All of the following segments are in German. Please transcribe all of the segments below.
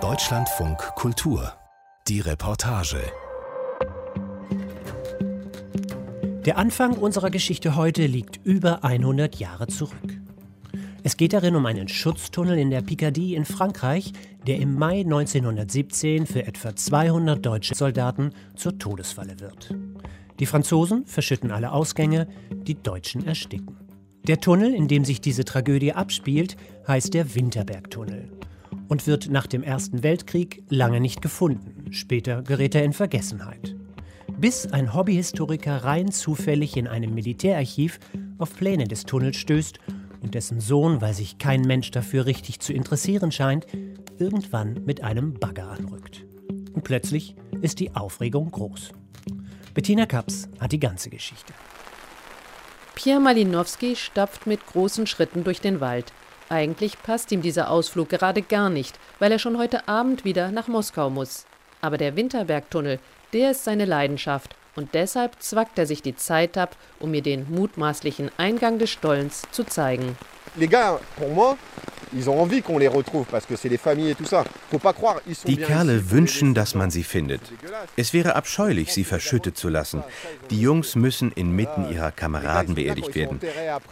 Deutschlandfunk Kultur. Die Reportage. Der Anfang unserer Geschichte heute liegt über 100 Jahre zurück. Es geht darin um einen Schutztunnel in der Picardie in Frankreich, der im Mai 1917 für etwa 200 deutsche Soldaten zur Todesfalle wird. Die Franzosen verschütten alle Ausgänge, die Deutschen ersticken. Der Tunnel, in dem sich diese Tragödie abspielt, heißt der Winterbergtunnel und wird nach dem Ersten Weltkrieg lange nicht gefunden. Später gerät er in Vergessenheit. Bis ein Hobbyhistoriker rein zufällig in einem Militärarchiv auf Pläne des Tunnels stößt und dessen Sohn, weil sich kein Mensch dafür richtig zu interessieren scheint, irgendwann mit einem Bagger anrückt. Und plötzlich ist die Aufregung groß. Bettina Kaps hat die ganze Geschichte. Pierre Malinowski stapft mit großen Schritten durch den Wald. Eigentlich passt ihm dieser Ausflug gerade gar nicht, weil er schon heute Abend wieder nach Moskau muss. Aber der Winterbergtunnel, der ist seine Leidenschaft und deshalb zwackt er sich die Zeit ab, um mir den mutmaßlichen Eingang des Stollens zu zeigen. Les gars, pour moi, ils ont envie qu'on les retrouve parce que c'est les familles et tout ça. Faut pas croire, ils sont Die Kerle wünschen, dass man sie findet. Es wäre abscheulich, sie verschüttet zu lassen. Die Jungs müssen inmitten ihrer Kameraden beerdigt werden.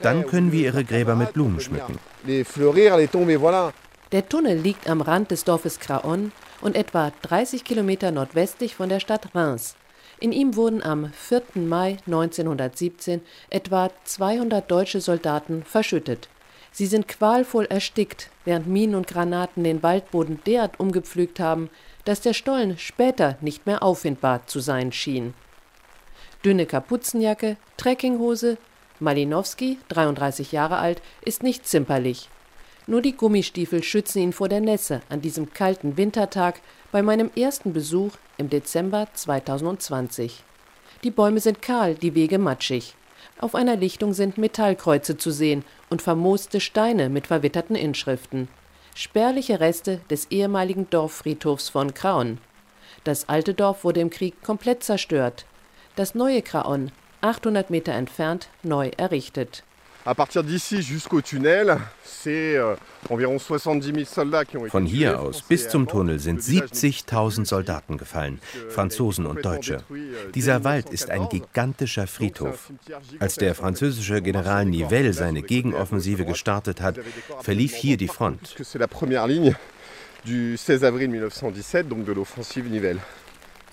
Dann können wir ihre Gräber mit Blumen schmücken. Les fleurir, les tomber, voilà. Der Tunnel liegt am Rand des Dorfes Craonne und etwa 30 Kilometer nordwestlich von der Stadt Reims. In ihm wurden am 4. Mai 1917 etwa 200 deutsche Soldaten verschüttet. Sie sind qualvoll erstickt, während Minen und Granaten den Waldboden derart umgepflügt haben, dass der Stollen später nicht mehr auffindbar zu sein schien. Dünne Kapuzenjacke, Trekkinghose. Malinowski, 33 Jahre alt, ist nicht zimperlich. Nur die Gummistiefel schützen ihn vor der Nässe an diesem kalten Wintertag bei meinem ersten Besuch im Dezember 2020. Die Bäume sind kahl, die Wege matschig. Auf einer Lichtung sind Metallkreuze zu sehen und vermooste Steine mit verwitterten Inschriften. Spärliche Reste des ehemaligen Dorffriedhofs von Kraon. Das alte Dorf wurde im Krieg komplett zerstört. Das neue Kraon, 800 Meter entfernt, neu errichtet. À partir d'ici jusqu'au tunnel, c'est euh, environ 70 000 soldats qui ont été Von hier aus bis zum. Tunnel sind Le village n'est 70.000 Soldaten gefallen, Franzosen und Deutsche. Dieser Wald ist ein gigantischer Friedhof. Als der französische General Nivelle seine Gegenoffensive gestartet hat, verlief hier die Front. Du 16 avril 1917, donc de l'offensive Nivelle.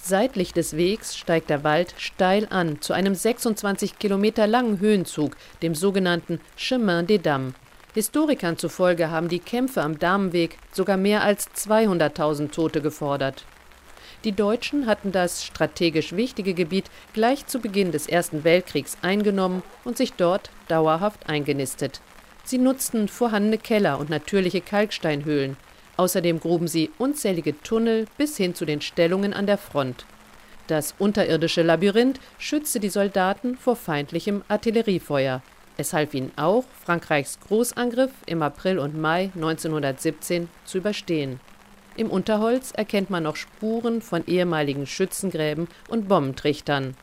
Seitlich des Wegs steigt der Wald steil an zu einem 26 Kilometer langen Höhenzug, dem sogenannten Chemin des Dames. Historikern zufolge haben die Kämpfe am Damenweg sogar mehr als 200.000 Tote gefordert. Die Deutschen hatten das strategisch wichtige Gebiet gleich zu Beginn des Ersten Weltkriegs eingenommen und sich dort dauerhaft eingenistet. Sie nutzten vorhandene Keller und natürliche Kalksteinhöhlen. Außerdem gruben sie unzählige Tunnel bis hin zu den Stellungen an der Front. Das unterirdische Labyrinth schützte die Soldaten vor feindlichem Artilleriefeuer. Es half ihnen auch, Frankreichs Großangriff im April und Mai 1917 zu überstehen. Im Unterholz erkennt man noch Spuren von ehemaligen Schützengräben und Bombentrichtern.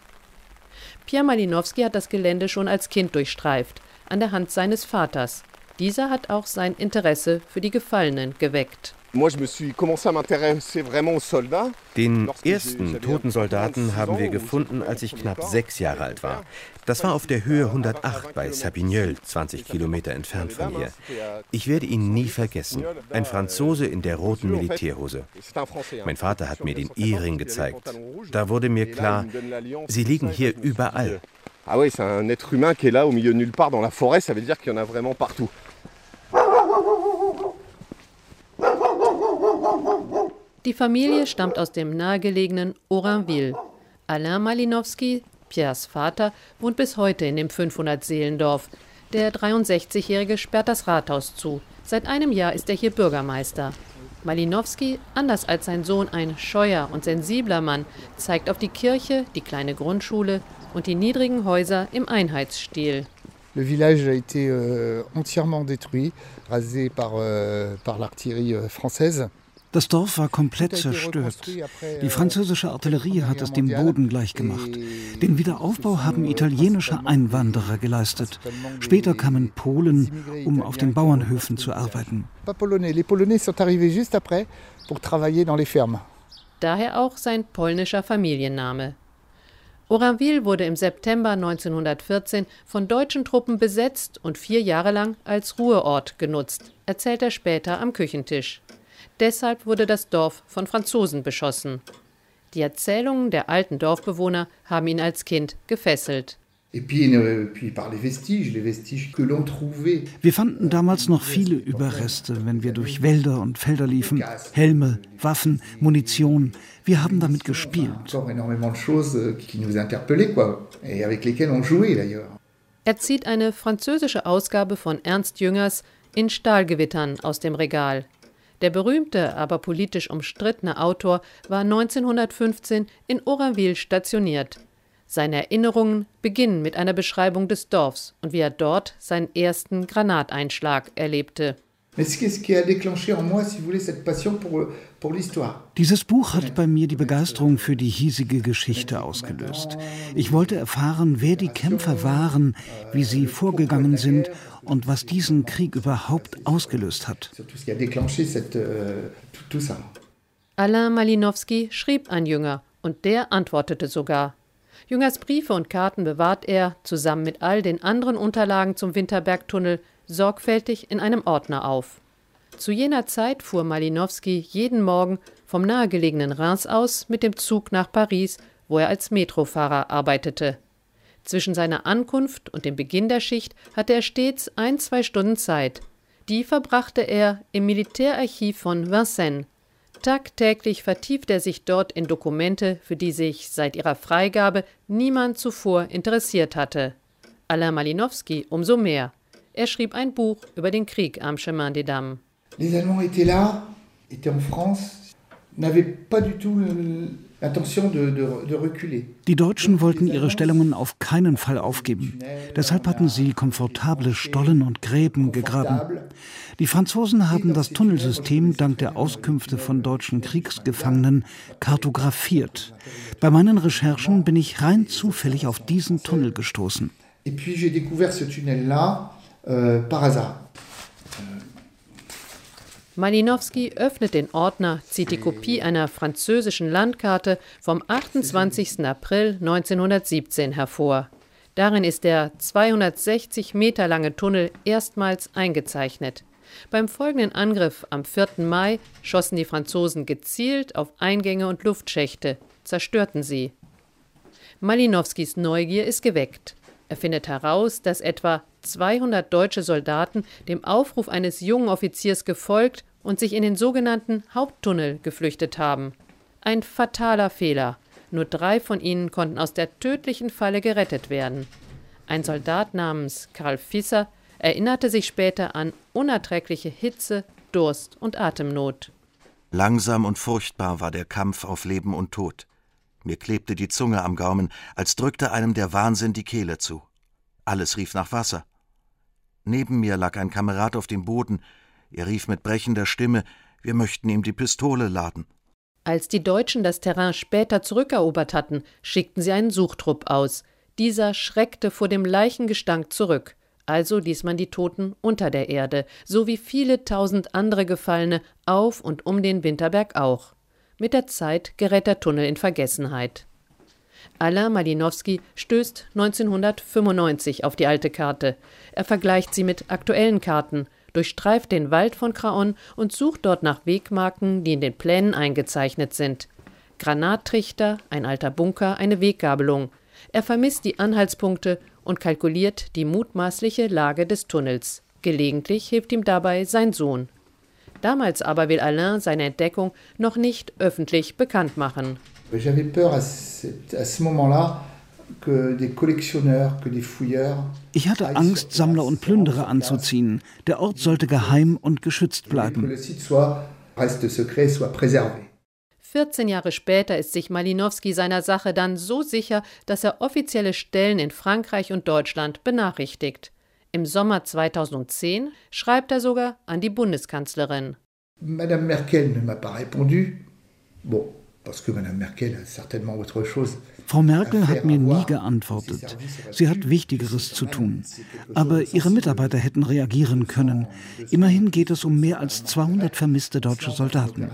Pierre Malinowski hat das Gelände schon als Kind durchstreift, an der Hand seines Vaters. Dieser hat auch sein Interesse für die Gefallenen geweckt. Den ersten toten Soldaten haben wir gefunden, als ich knapp sechs Jahre alt war. Das war auf der Höhe 108 bei Sabignol, 20 Kilometer entfernt von hier. Ich werde ihn nie vergessen. Ein Franzose in der roten Militärhose. Mein Vater hat mir den Ehering gezeigt. Da wurde mir klar, sie liegen hier überall. Ah oui, c'est un être humain qui est là au milieu de nulle part dans la forêt, ça veut dire qu'il y en a vraiment partout. Die Familie stammt aus dem nahegelegenen Orinville. Alain Malinowski, Pierres Vater, wohnt bis heute in dem 500-Seelendorf. Der 63-Jährige sperrt das Rathaus zu. Seit einem Jahr ist er hier Bürgermeister. Malinowski, anders als sein Sohn ein scheuer und sensibler Mann, zeigt auf die Kirche, die kleine Grundschule und die niedrigen Häuser im Einheitsstil. Le village a été euh, entièrement détruit, rasé par, euh, par l'artillerie euh, française. Das Dorf war komplett zerstört. Die französische Artillerie hat es dem Boden gleichgemacht. Den Wiederaufbau haben italienische Einwanderer geleistet. Später kamen Polen, um auf den Bauernhöfen zu arbeiten. Daher auch sein polnischer Familienname. Oranville wurde im September 1914 von deutschen Truppen besetzt und vier Jahre lang als Ruheort genutzt, erzählt er später am Küchentisch. Deshalb wurde das Dorf von Franzosen beschossen. Die Erzählungen der alten Dorfbewohner haben ihn als Kind gefesselt. Wir fanden damals noch viele Überreste, wenn wir durch Wälder und Felder liefen. Helme, Waffen, Munition. Wir haben damit gespielt. Er zieht eine französische Ausgabe von Ernst Jüngers in Stahlgewittern aus dem Regal. Der berühmte, aber politisch umstrittene Autor war 1915 in Oranville stationiert. Seine Erinnerungen beginnen mit einer Beschreibung des Dorfs und wie er dort seinen ersten Granateinschlag erlebte. Dieses Buch hat bei mir die Begeisterung für die hiesige Geschichte ausgelöst. Ich wollte erfahren, wer die Kämpfer waren, wie sie vorgegangen sind und was diesen Krieg überhaupt ausgelöst hat. Alain Malinowski schrieb an Jünger und der antwortete sogar. Jüngers Briefe und Karten bewahrt er, zusammen mit all den anderen Unterlagen zum Winterbergtunnel, sorgfältig in einem Ordner auf. Zu jener Zeit fuhr Malinowski jeden Morgen vom nahegelegenen Reims aus mit dem Zug nach Paris, wo er als Metrofahrer arbeitete. Zwischen seiner Ankunft und dem Beginn der Schicht hatte er stets ein, zwei Stunden Zeit. Die verbrachte er im Militärarchiv von Vincennes. Tagtäglich vertieft er sich dort in Dokumente, für die sich seit ihrer Freigabe niemand zuvor interessiert hatte. Alain Malinowski umso mehr. Er schrieb ein Buch über den Krieg am Chemin des Dames. Les Allemands étaient là, étaient en France, n'avaient pas du tout die Deutschen wollten ihre Stellungen auf keinen Fall aufgeben. Deshalb hatten sie komfortable Stollen und Gräben gegraben. Die Franzosen haben das Tunnelsystem dank der Auskünfte von deutschen Kriegsgefangenen kartografiert. Bei meinen Recherchen bin ich rein zufällig auf diesen Tunnel gestoßen. Et puis j'ai découvert ce tunnel-là euh, par hasard. Malinowski öffnet den Ordner, zieht die Kopie einer französischen Landkarte vom 28. April 1917 hervor. Darin ist der 260 Meter lange Tunnel erstmals eingezeichnet. Beim folgenden Angriff am 4. Mai schossen die Franzosen gezielt auf Eingänge und Luftschächte, zerstörten sie. Malinowskis Neugier ist geweckt. Er findet heraus, dass etwa 200 deutsche Soldaten dem Aufruf eines jungen Offiziers gefolgt und sich in den sogenannten Haupttunnel geflüchtet haben. Ein fataler Fehler. Nur drei von ihnen konnten aus der tödlichen Falle gerettet werden. Ein Soldat namens Karl Fisser erinnerte sich später an unerträgliche Hitze, Durst und Atemnot. Langsam und furchtbar war der Kampf auf Leben und Tod. Mir klebte die Zunge am Gaumen, als drückte einem der Wahnsinn die Kehle zu. Alles rief nach Wasser. Neben mir lag ein Kamerad auf dem Boden. Er rief mit brechender Stimme, wir möchten ihm die Pistole laden. Als die Deutschen das Terrain später zurückerobert hatten, schickten sie einen Suchtrupp aus. Dieser schreckte vor dem Leichengestank zurück. Also ließ man die Toten unter der Erde, so wie viele tausend andere Gefallene auf und um den Winterberg auch. Mit der Zeit gerät der Tunnel in Vergessenheit. Alain Malinowski stößt 1995 auf die alte Karte. Er vergleicht sie mit aktuellen Karten, durchstreift den Wald von Craon und sucht dort nach Wegmarken, die in den Plänen eingezeichnet sind. Granattrichter, ein alter Bunker, eine Weggabelung. Er vermisst die Anhaltspunkte und kalkuliert die mutmaßliche Lage des Tunnels. Gelegentlich hilft ihm dabei sein Sohn. Damals aber will Alain seine Entdeckung noch nicht öffentlich bekannt machen. Ich hatte Angst, Sammler und Plünderer anzuziehen. Der Ort sollte geheim und geschützt bleiben. 14 Jahre später ist sich Malinowski seiner Sache dann so sicher, dass er offizielle Stellen in Frankreich und Deutschland benachrichtigt. Im Sommer 2010 schreibt er sogar an die Bundeskanzlerin. Madame Merkel ne m'a pas répondu. Bon, Frau Merkel hat mir nie geantwortet. Sie hat Wichtigeres zu tun. Aber ihre Mitarbeiter hätten reagieren können. Immerhin geht es um mehr als 200 vermisste deutsche Soldaten.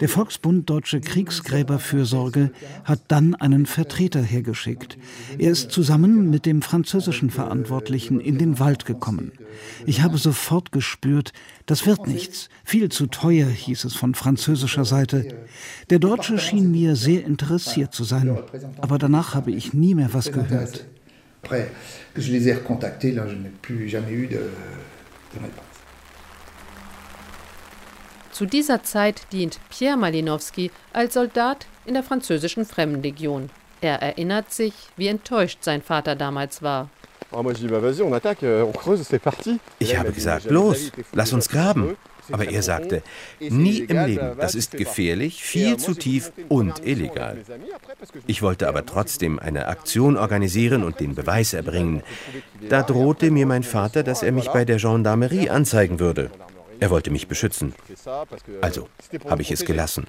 Der Volksbund Deutsche Kriegsgräberfürsorge hat dann einen Vertreter hergeschickt. Er ist zusammen mit dem französischen Verantwortlichen in den Wald gekommen. Ich habe sofort gespürt, das wird nichts. Viel zu teuer, hieß es von französischer Seite. Der Deutsche schien mir sehr interessiert zu sein. Aber danach habe ich nie mehr was gehört. Zu dieser Zeit dient Pierre Malinowski als Soldat in der französischen Fremdenlegion. Er erinnert sich, wie enttäuscht sein Vater damals war. Euh, ich habe gesagt, los, lass uns graben. Aber er sagte, nie im Leben, das ist gefährlich, viel zu tief und illegal. Ich wollte aber trotzdem eine Aktion organisieren und den Beweis erbringen. Da drohte mir mein Vater, dass er mich bei der Gendarmerie anzeigen würde. Er wollte mich beschützen. Also habe ich es gelassen.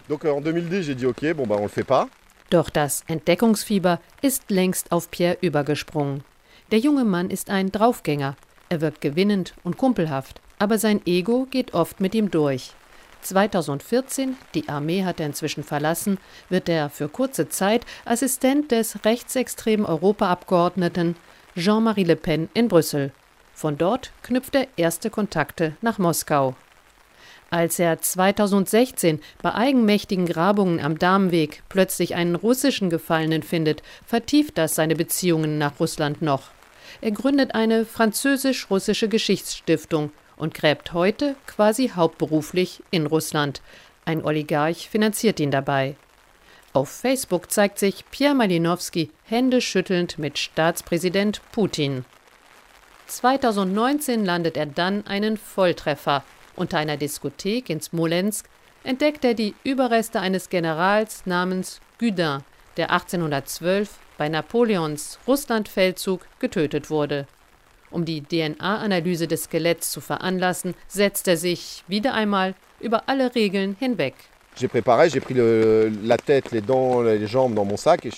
Doch das Entdeckungsfieber ist längst auf Pierre übergesprungen. Der junge Mann ist ein Draufgänger. Er wirkt gewinnend und kumpelhaft aber sein Ego geht oft mit ihm durch. 2014, die Armee hat er inzwischen verlassen, wird er für kurze Zeit Assistent des rechtsextremen Europaabgeordneten Jean-Marie Le Pen in Brüssel. Von dort knüpft er erste Kontakte nach Moskau. Als er 2016 bei eigenmächtigen Grabungen am Darmweg plötzlich einen russischen Gefallenen findet, vertieft das seine Beziehungen nach Russland noch. Er gründet eine französisch-russische Geschichtsstiftung und gräbt heute quasi hauptberuflich in Russland. Ein Oligarch finanziert ihn dabei. Auf Facebook zeigt sich Pierre Malinowski händeschüttelnd mit Staatspräsident Putin. 2019 landet er dann einen Volltreffer. Unter einer Diskothek in Smolensk entdeckt er die Überreste eines Generals namens Gudin, der 1812 bei Napoleons Russlandfeldzug getötet wurde. Um die DNA-Analyse des Skeletts zu veranlassen, setzt er sich wieder einmal über alle Regeln hinweg.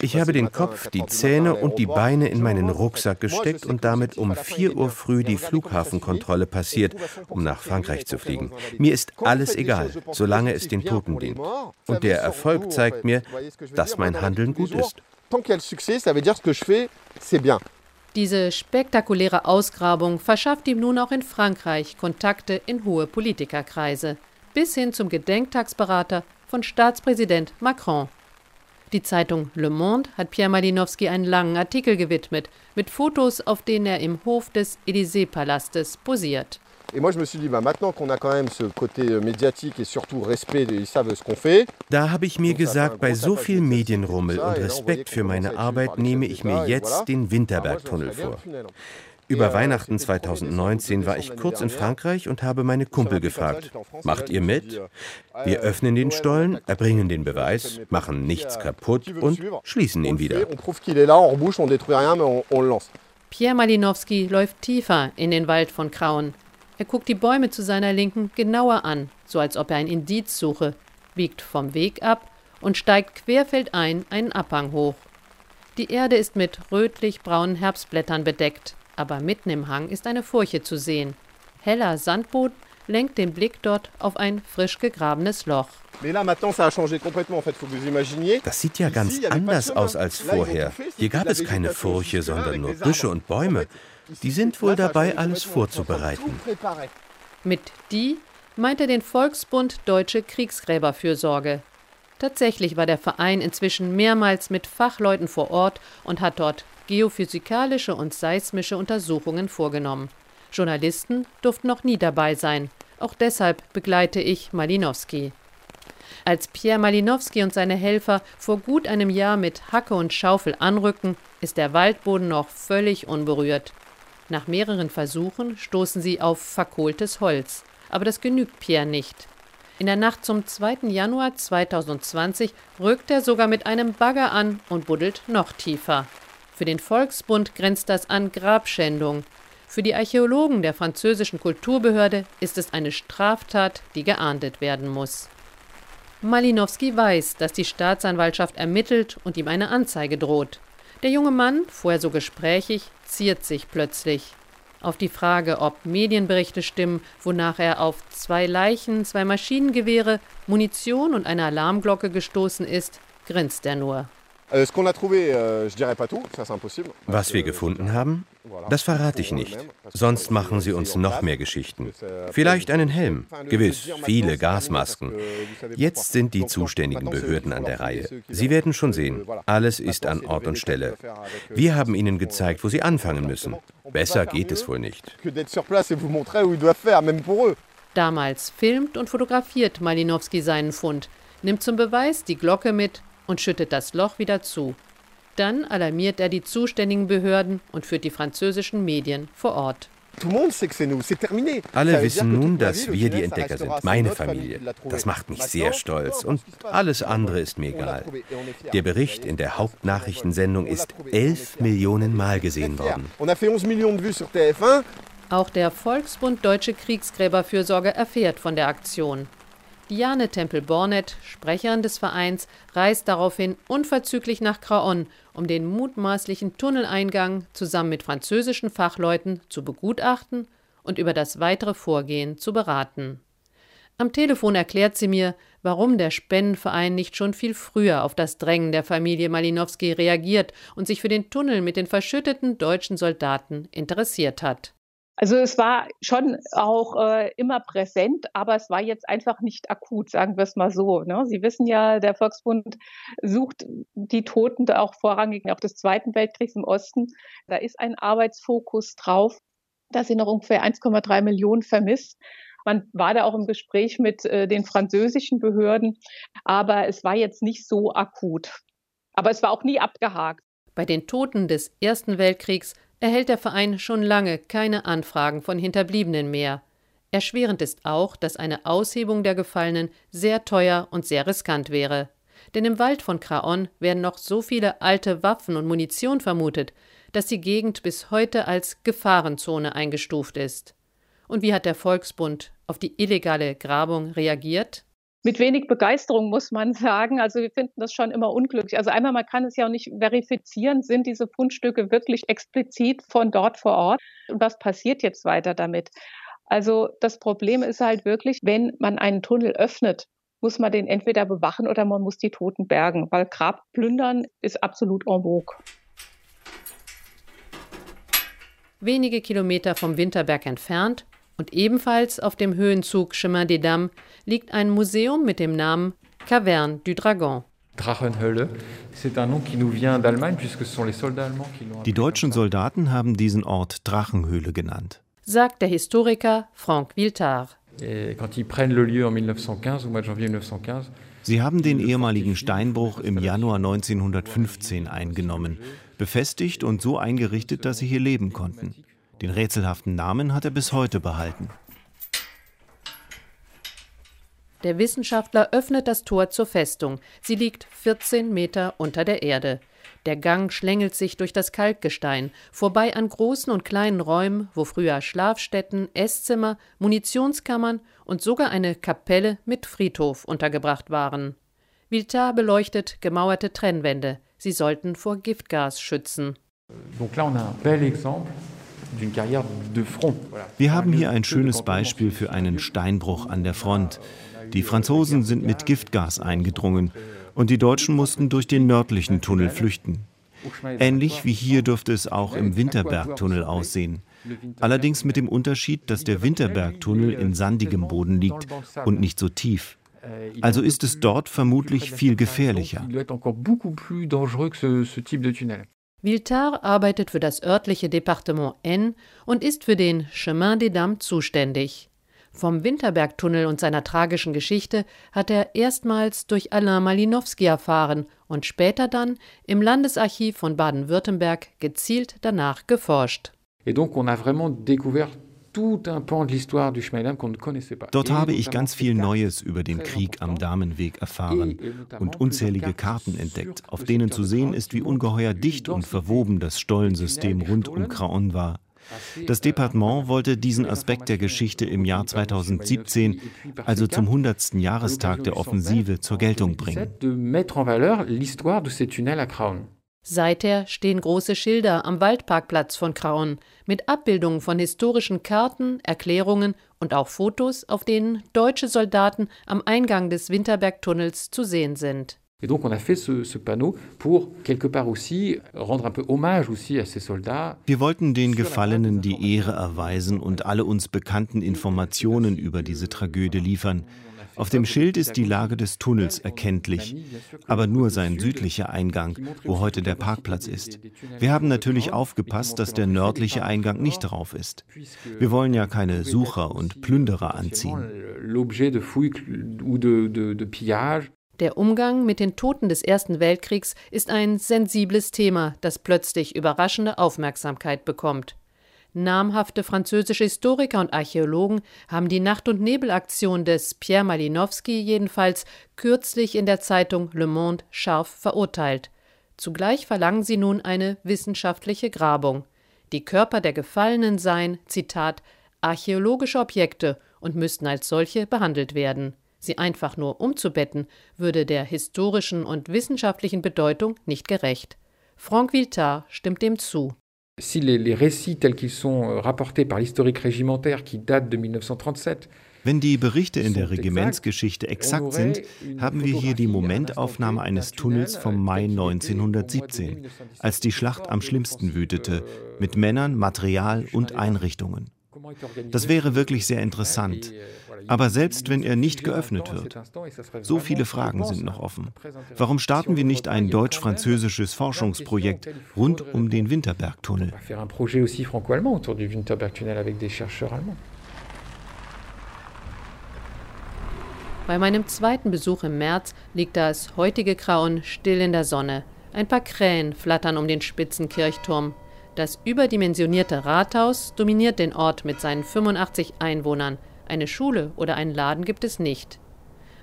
Ich habe den Kopf, die Zähne und die Beine in meinen Rucksack gesteckt und damit um 4 Uhr früh die Flughafenkontrolle passiert, um nach Frankreich zu fliegen. Mir ist alles egal, solange es den Toten dient. Und der Erfolg zeigt mir, dass mein Handeln gut ist. Diese spektakuläre Ausgrabung verschafft ihm nun auch in Frankreich Kontakte in hohe Politikerkreise, bis hin zum Gedenktagsberater von Staatspräsident Macron. Die Zeitung Le Monde hat Pierre Malinowski einen langen Artikel gewidmet, mit Fotos, auf denen er im Hof des Élysée-Palastes posiert. Et moi, je me suis dit, bah, maintenant qu'on a quand même ce côté euh, médiatique et surtout respect, ils savent ce qu'on fait. Da habe ich mir gesagt, bei so viel Medienrummel und Respekt für meine Arbeit nehme ich mir jetzt den Winterbergtunnel vor. Über Weihnachten 2019 war ich kurz in Frankreich und habe meine Kumpel gefragt, macht ihr mit? Wir öffnen den Stollen, erbringen den Beweis, machen nichts kaputt und schließen ihn wieder. Pierre Malinowski läuft tiefer in den Wald von Krauen. Er guckt die Bäume zu seiner Linken genauer an, so als ob er ein Indiz suche, biegt vom Weg ab und steigt querfeldein einen Abhang hoch. Die Erde ist mit rötlich-braunen Herbstblättern bedeckt, aber mitten im Hang ist eine Furche zu sehen. Heller Sandboden lenkt den Blick dort auf ein frisch gegrabenes Loch. Das sieht ja ganz anders aus als vorher. Hier gab es keine Furche, sondern nur Büsche und Bäume. Die sind wohl dabei, alles vorzubereiten. Mit die meint er den Volksbund Deutsche Kriegsgräberfürsorge. Tatsächlich war der Verein inzwischen mehrmals mit Fachleuten vor Ort und hat dort geophysikalische und seismische Untersuchungen vorgenommen. Journalisten durften noch nie dabei sein. Auch deshalb begleite ich Malinowski. Als Pierre Malinowski und seine Helfer vor gut einem Jahr mit Hacke und Schaufel anrücken, ist der Waldboden noch völlig unberührt. Nach mehreren Versuchen stoßen sie auf verkohltes Holz. Aber das genügt Pierre nicht. In der Nacht zum 2. Januar 2020 rückt er sogar mit einem Bagger an und buddelt noch tiefer. Für den Volksbund grenzt das an Grabschändung. Für die Archäologen der französischen Kulturbehörde ist es eine Straftat, die geahndet werden muss. Malinowski weiß, dass die Staatsanwaltschaft ermittelt und ihm eine Anzeige droht. Der junge Mann, vorher so gesprächig, ziert sich plötzlich. Auf die Frage, ob Medienberichte stimmen, wonach er auf zwei Leichen, zwei Maschinengewehre, Munition und eine Alarmglocke gestoßen ist, grinst er nur. Euh, euh, Was wir gefunden haben, das verrate ich nicht. Sonst machen sie uns noch mehr Geschichten. Vielleicht einen Helm, gewiss, viele Gasmasken. Jetzt sind die zuständigen Behörden an der Reihe. Sie werden schon sehen, alles ist an Ort und Stelle. Wir haben ihnen gezeigt, wo sie anfangen müssen. Besser geht es wohl nicht. Damals filmt und fotografiert Malinowski seinen Fund, nimmt zum Beweis die Glocke mit und schüttet das Loch wieder zu. Dann alarmiert er die zuständigen Behörden und führt die französischen Medien vor Ort. Alle wissen nun, dass wir die Entdecker sind, meine Familie. Das macht mich sehr stolz. und alles andere ist mir egal. Der Bericht in der Hauptnachrichtensendung ist elf Millionen Mal gesehen worden. Auch der Volksbund Deutsche Kriegsgräberfürsorge erfährt von der Aktion. Diane Tempel-Bornet, Sprecherin des Vereins, reist daraufhin unverzüglich nach Craon, um den mutmaßlichen Tunneleingang zusammen mit französischen Fachleuten zu begutachten und über das weitere Vorgehen zu beraten. Am Telefon erklärt sie mir, warum der Spendenverein nicht schon viel früher auf das Drängen der Familie Malinowski reagiert und sich für den Tunnel mit den verschütteten deutschen Soldaten interessiert hat. Also es war schon auch äh, immer präsent, aber es war jetzt einfach nicht akut, sagen wir es mal so. Ne? Sie wissen ja, der Volksbund sucht die Toten auch vorrangig auch des Zweiten Weltkriegs im Osten. Da ist ein Arbeitsfokus drauf. Da sind noch ungefähr 1,3 Millionen vermisst. Man war da auch im Gespräch mit äh, den französischen Behörden, aber es war jetzt nicht so akut. Aber es war auch nie abgehakt. Bei den Toten des Ersten Weltkriegs erhält der Verein schon lange keine Anfragen von Hinterbliebenen mehr. Erschwerend ist auch, dass eine Aushebung der Gefallenen sehr teuer und sehr riskant wäre. Denn im Wald von Craon werden noch so viele alte Waffen und Munition vermutet, dass die Gegend bis heute als Gefahrenzone eingestuft ist. Und wie hat der Volksbund auf die illegale Grabung reagiert? Mit wenig Begeisterung, muss man sagen. Also wir finden das schon immer unglücklich. Also einmal, man kann es ja auch nicht verifizieren, sind diese Fundstücke wirklich explizit von dort vor Ort und was passiert jetzt weiter damit? Also das Problem ist halt wirklich, wenn man einen Tunnel öffnet, muss man den entweder bewachen oder man muss die Toten bergen, weil Grabplündern ist absolut en vogue. Wenige Kilometer vom Winterberg entfernt und ebenfalls auf dem Höhenzug Chemin des Dames liegt ein Museum mit dem Namen Caverne du Dragon. Die deutschen Soldaten haben diesen Ort Drachenhöhle genannt, sagt der Historiker Franck Viltard. Sie haben den ehemaligen Steinbruch im Januar 1915 eingenommen, befestigt und so eingerichtet, dass sie hier leben konnten. Den rätselhaften Namen hat er bis heute behalten. Der Wissenschaftler öffnet das Tor zur Festung. Sie liegt 14 Meter unter der Erde. Der Gang schlängelt sich durch das Kalkgestein, vorbei an großen und kleinen Räumen, wo früher Schlafstätten, Esszimmer, Munitionskammern und sogar eine Kapelle mit Friedhof untergebracht waren. Viltar beleuchtet gemauerte Trennwände. Sie sollten vor Giftgas schützen. Donc là, on a un bel exemple wir haben hier ein schönes Beispiel für einen Steinbruch an der Front. Die Franzosen sind mit Giftgas eingedrungen und die Deutschen mussten durch den nördlichen Tunnel flüchten. Ähnlich wie hier dürfte es auch im Winterbergtunnel aussehen. Allerdings mit dem Unterschied, dass der Winterbergtunnel in sandigem Boden liegt und nicht so tief. Also ist es dort vermutlich viel gefährlicher. Viltard arbeitet für das örtliche Departement N und ist für den Chemin des Dames zuständig. Vom Winterbergtunnel und seiner tragischen Geschichte hat er erstmals durch Alain Malinowski erfahren und später dann im Landesarchiv von Baden-Württemberg gezielt danach geforscht. Et donc on a vraiment découvert Dort habe ich ganz viel Neues über den Krieg am Damenweg erfahren und unzählige Karten entdeckt, auf denen zu sehen ist, wie ungeheuer dicht und verwoben das Stollensystem rund um Craon war. Das Departement wollte diesen Aspekt der Geschichte im Jahr 2017, also zum 100. Jahrestag der Offensive, zur Geltung bringen. Seither stehen große Schilder am Waldparkplatz von Kraun mit Abbildungen von historischen Karten, Erklärungen und auch Fotos, auf denen deutsche Soldaten am Eingang des Winterbergtunnels zu sehen sind. Et donc on a fait ce, ce, panneau pour quelque part aussi rendre un peu hommage aussi à ces soldats. Wir wollten den Gefallenen die Ehre erweisen und alle uns bekannten Informationen über diese Tragödie liefern. Auf dem Schild ist die Lage des Tunnels erkenntlich, aber nur sein südlicher Eingang, wo heute der Parkplatz ist. Wir haben natürlich aufgepasst, dass der nördliche Eingang nicht drauf ist. Wir wollen ja keine Sucher und Plünderer anziehen. Der Umgang mit den Toten des Ersten Weltkriegs ist ein sensibles Thema, das plötzlich überraschende Aufmerksamkeit bekommt. Namhafte französische Historiker und Archäologen haben die Nacht- und Nebelaktion des Pierre Malinowski jedenfalls kürzlich in der Zeitung Le Monde scharf verurteilt. Zugleich verlangen sie nun eine wissenschaftliche Grabung. Die Körper der Gefallenen seien, Zitat, archäologische Objekte und müssten als solche behandelt werden. Sie einfach nur umzubetten, würde der historischen und wissenschaftlichen Bedeutung nicht gerecht. Franck Viltard stimmt dem zu si les, les récits tels qu'ils sont euh, rapportés par l'historique régimentaire qui date de 1937 wenn die Berichte in der Regimentsgeschichte exakt sind, haben wir hier die Momentaufnahme eines Tunnels vom Mai 1917, als die Schlacht am schlimmsten wütete, mit Männern, Material und Einrichtungen. Das wäre wirklich sehr interessant. Aber selbst wenn er nicht geöffnet wird, so viele Fragen sind noch offen. Warum starten wir nicht ein deutsch-französisches Forschungsprojekt rund um den Winterbergtunnel? Bei meinem zweiten Besuch im März liegt das heutige Krauen still in der Sonne. Ein paar Krähen flattern um den spitzen Kirchturm. Das überdimensionierte Rathaus dominiert den Ort mit seinen 85 Einwohnern. Eine Schule oder einen Laden gibt es nicht.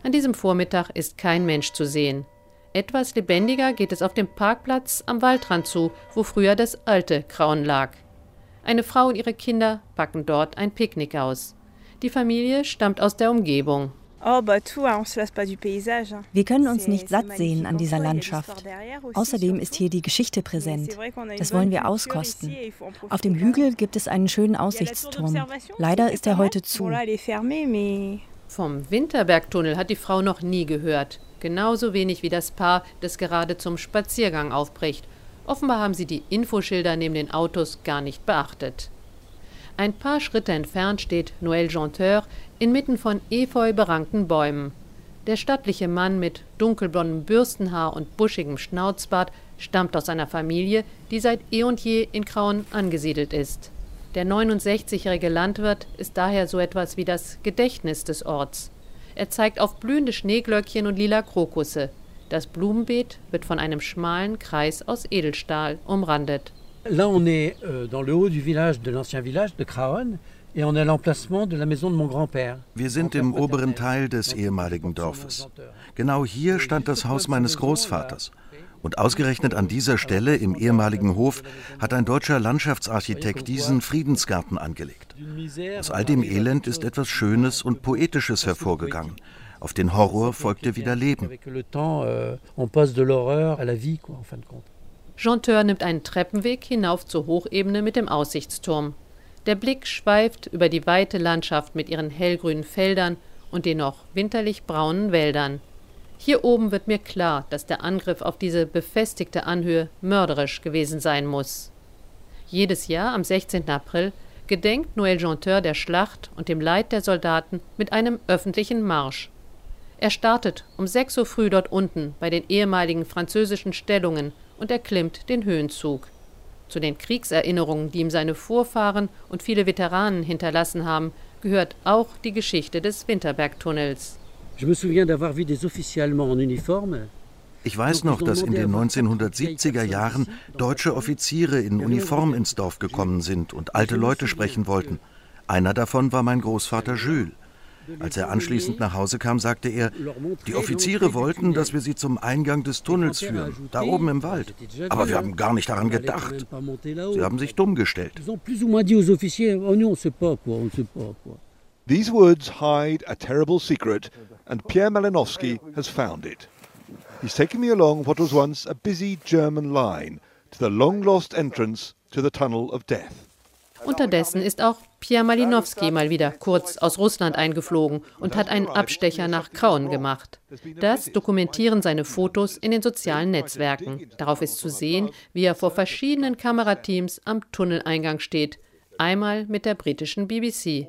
An diesem Vormittag ist kein Mensch zu sehen. Etwas lebendiger geht es auf dem Parkplatz am Waldrand zu, wo früher das alte Krauen lag. Eine Frau und ihre Kinder packen dort ein Picknick aus. Die Familie stammt aus der Umgebung. Oh, Wir können uns nicht satt sehen an dieser Landschaft. Außerdem ist hier die Geschichte präsent. Das wollen wir auskosten. Auf dem Hügel gibt es einen schönen Aussichtsturm. Leider ist er heute zu. Vom Winterbergtunnel hat die Frau noch nie gehört. Genauso wenig wie das Paar, das gerade zum Spaziergang aufbricht. Offenbar haben sie die Infoschilder neben den Autos gar nicht beachtet. Ein paar Schritte entfernt steht Noël Janteur inmitten von efeu berankten Bäumen. Der stattliche Mann mit dunkelblondem Bürstenhaar und buschigem Schnauzbart stammt aus einer Familie, die seit eh und je in Krauen angesiedelt ist. Der 69-jährige Landwirt ist daher so etwas wie das Gedächtnis des Orts. Er zeigt auf blühende Schneeglöckchen und lila Krokusse. Das Blumenbeet wird von einem schmalen Kreis aus Edelstahl umrandet. Là, on est euh, dans le haut du village, de l'ancien village de Craonne. Wir sind im oberen Teil des ehemaligen Dorfes. Genau hier stand das Haus meines Großvaters. Und ausgerechnet an dieser Stelle im ehemaligen Hof hat ein deutscher Landschaftsarchitekt diesen Friedensgarten angelegt. Aus all dem Elend ist etwas Schönes und Poetisches hervorgegangen. Auf den Horror folgte wieder Leben. Janteur nimmt einen Treppenweg hinauf zur Hochebene mit dem Aussichtsturm. Der Blick schweift über die weite Landschaft mit ihren hellgrünen Feldern und den noch winterlich braunen Wäldern. Hier oben wird mir klar, dass der Angriff auf diese befestigte Anhöhe mörderisch gewesen sein muss. Jedes Jahr am 16. April gedenkt Noël Janteur der Schlacht und dem Leid der Soldaten mit einem öffentlichen Marsch. Er startet um 6 Uhr früh dort unten bei den ehemaligen französischen Stellungen und erklimmt den Höhenzug. Zu den Kriegserinnerungen, die ihm seine Vorfahren und viele Veteranen hinterlassen haben, gehört auch die Geschichte des Winterbergtunnels. Ich weiß noch, dass in den 1970er Jahren deutsche Offiziere in Uniform ins Dorf gekommen sind und alte Leute sprechen wollten. Einer davon war mein Großvater Jules. Als er anschließend nach Hause kam, sagte er, die Offiziere wollten, dass wir sie zum Eingang des Tunnels führen, da oben im Wald. Aber wir haben gar nicht daran gedacht. Sie haben sich dumm gestellt. These woods hide a terrible secret, and Pierre Malinowski has found it. He's taken me along what was once a busy German line to the long lost entrance to the Tunnel of Death. Unterdessen ist auch Pierre Malinowski mal wieder kurz aus Russland eingeflogen und hat einen Abstecher nach Kauen gemacht. Das dokumentieren seine Fotos in den sozialen Netzwerken. Darauf ist zu sehen, wie er vor verschiedenen Kamerateams am Tunneleingang steht. Einmal mit der britischen BBC.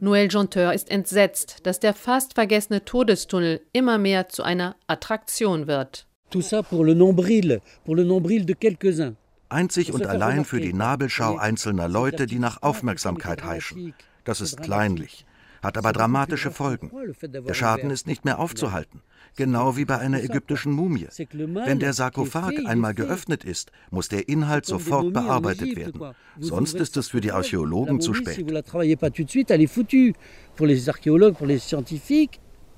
Noël Jonteur ist entsetzt, dass der fast vergessene Todestunnel immer mehr zu einer Attraktion wird. Einzig und allein für die Nabelschau einzelner Leute, die nach Aufmerksamkeit heischen. Das ist kleinlich, hat aber dramatische Folgen. Der Schaden ist nicht mehr aufzuhalten genau wie bei einer ägyptischen Mumie. Wenn der Sarkophag einmal geöffnet ist, muss der Inhalt sofort bearbeitet werden. Sonst ist es für die Archäologen zu spät.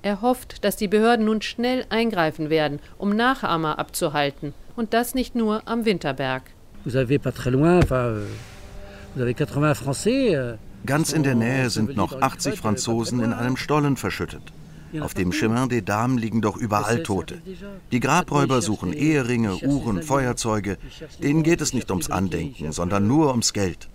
Er hofft, dass die Behörden nun schnell eingreifen werden, um Nachahmer abzuhalten. Und das nicht nur am Winterberg. Euh, euh, Ganz in der Nähe sind noch 80 Franzosen in einem Stollen verschüttet. Auf dem Chemin des Dames liegen doch überall Tote. Die Grabräuber suchen Eheringe, Uhren, Feuerzeuge. Denen geht es nicht ums Andenken, sondern nur ums Geld.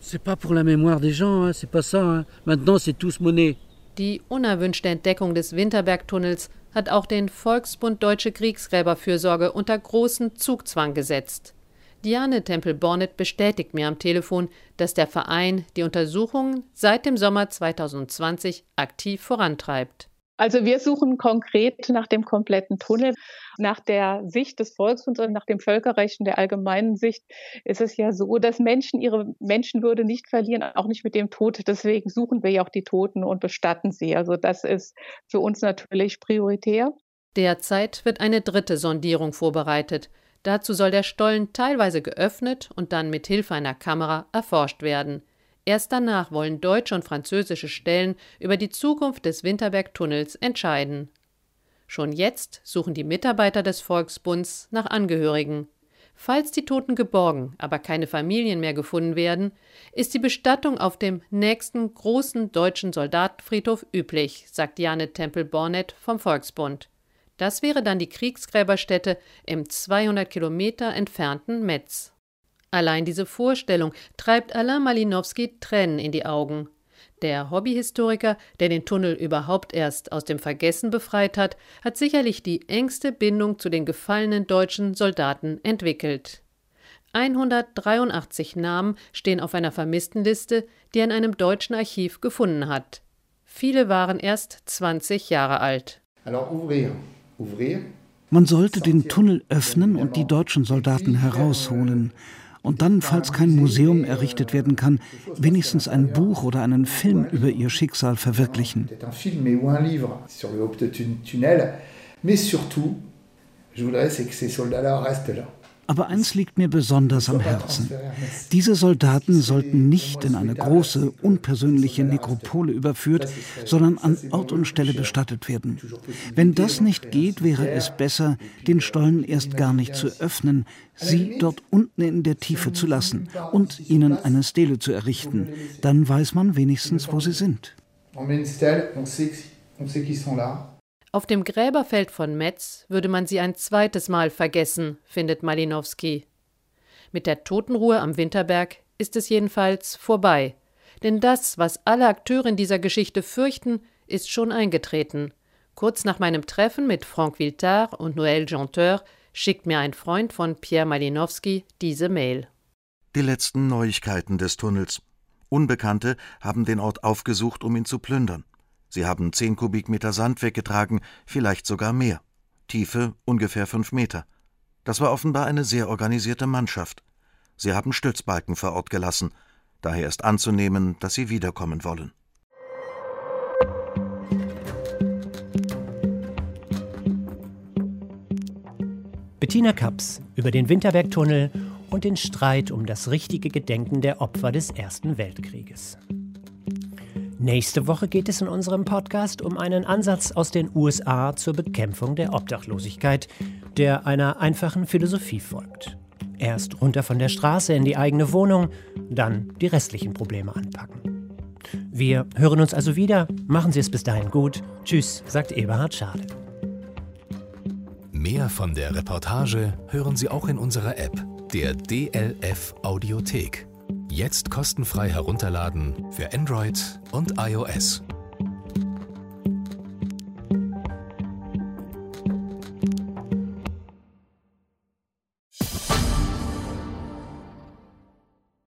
Die unerwünschte Entdeckung des Winterbergtunnels hat auch den Volksbund Deutsche Kriegsgräberfürsorge unter großen Zugzwang gesetzt. Diane Tempel-Bornet bestätigt mir am Telefon, dass der Verein die Untersuchungen seit dem Sommer 2020 aktiv vorantreibt. Also wir suchen konkret nach dem kompletten Tunnel. Nach der Sicht des Volksbunds und nach dem Völkerrecht und der allgemeinen Sicht ist es ja so, dass Menschen ihre Menschenwürde nicht verlieren, auch nicht mit dem Tod. Deswegen suchen wir ja auch die Toten und bestatten sie. Also das ist für uns natürlich prioritär. Derzeit wird eine dritte Sondierung vorbereitet. Dazu soll der Stollen teilweise geöffnet und dann mit Hilfe einer Kamera erforscht werden. Erst danach wollen deutsche und französische Stellen über die Zukunft des Winterbergtunnels entscheiden. Schon jetzt suchen die Mitarbeiter des Volksbunds nach Angehörigen. Falls die Toten geborgen, aber keine Familien mehr gefunden werden, ist die Bestattung auf dem nächsten großen deutschen Soldatenfriedhof üblich, sagt Janet Tempel-Bornet vom Volksbund. Das wäre dann die Kriegsgräberstätte im 200 Kilometer entfernten Metz. Allein diese Vorstellung treibt Alain Malinowski Tränen in die Augen. Der Hobbyhistoriker, der den Tunnel überhaupt erst aus dem Vergessen befreit hat, hat sicherlich die engste Bindung zu den gefallenen deutschen Soldaten entwickelt. 183 Namen stehen auf einer Vermisstenliste, die er in einem deutschen Archiv gefunden hat. Viele waren erst 20 Jahre alt. Man sollte den Tunnel öffnen und die deutschen Soldaten herausholen und dann, falls kein Museum errichtet werden kann, wenigstens ein Buch oder einen Film über ihr Schicksal verwirklichen. Mais surtout, je voudrais, c'est que ces soldats-là restent là. Aber eins liegt mir besonders am Herzen. Diese Soldaten sollten nicht in eine große, unpersönliche Nekropole überführt, sondern an Ort und Stelle bestattet werden. Wenn das nicht geht, wäre es besser, den Stollen erst gar nicht zu öffnen, sie dort unten in der Tiefe zu lassen und ihnen eine Stele zu errichten. Dann weiß man wenigstens, wo sie sind. On met une stèle, on sait, on sait qu'ils sont. Auf dem Gräberfeld von Metz würde man sie ein zweites Mal vergessen, findet Malinowski. Mit der Totenruhe am Winterberg ist es jedenfalls vorbei. Denn das, was alle Akteure in dieser Geschichte fürchten, ist schon eingetreten. Kurz nach meinem Treffen mit Franck Viltard und Noël Jonteur schickt mir ein Freund von Pierre Malinowski diese Mail. Die letzten Neuigkeiten des Tunnels. Unbekannte haben den Ort aufgesucht, um ihn zu plündern. Sie haben zehn Kubikmeter Sand weggetragen, vielleicht sogar mehr. Tiefe ungefähr fünf Meter. Das war offenbar eine sehr organisierte Mannschaft. Sie haben Stützbalken vor Ort gelassen. Daher ist anzunehmen, dass sie wiederkommen wollen. Bettina Kaps über den Winterbergtunnel und den Streit um das richtige Gedenken der Opfer des Ersten Weltkrieges. Nächste Woche geht es in unserem Podcast um einen Ansatz aus den USA zur Bekämpfung der Obdachlosigkeit, der einer einfachen Philosophie folgt. Erst runter von der Straße in die eigene Wohnung, dann die restlichen Probleme anpacken. Wir hören uns also wieder. Machen Sie es bis dahin gut. Tschüss, sagt Eberhard Schade. Mehr von der Reportage hören Sie auch in unserer App, der DLF Audiothek. Jetzt kostenfrei herunterladen für Android und iOS.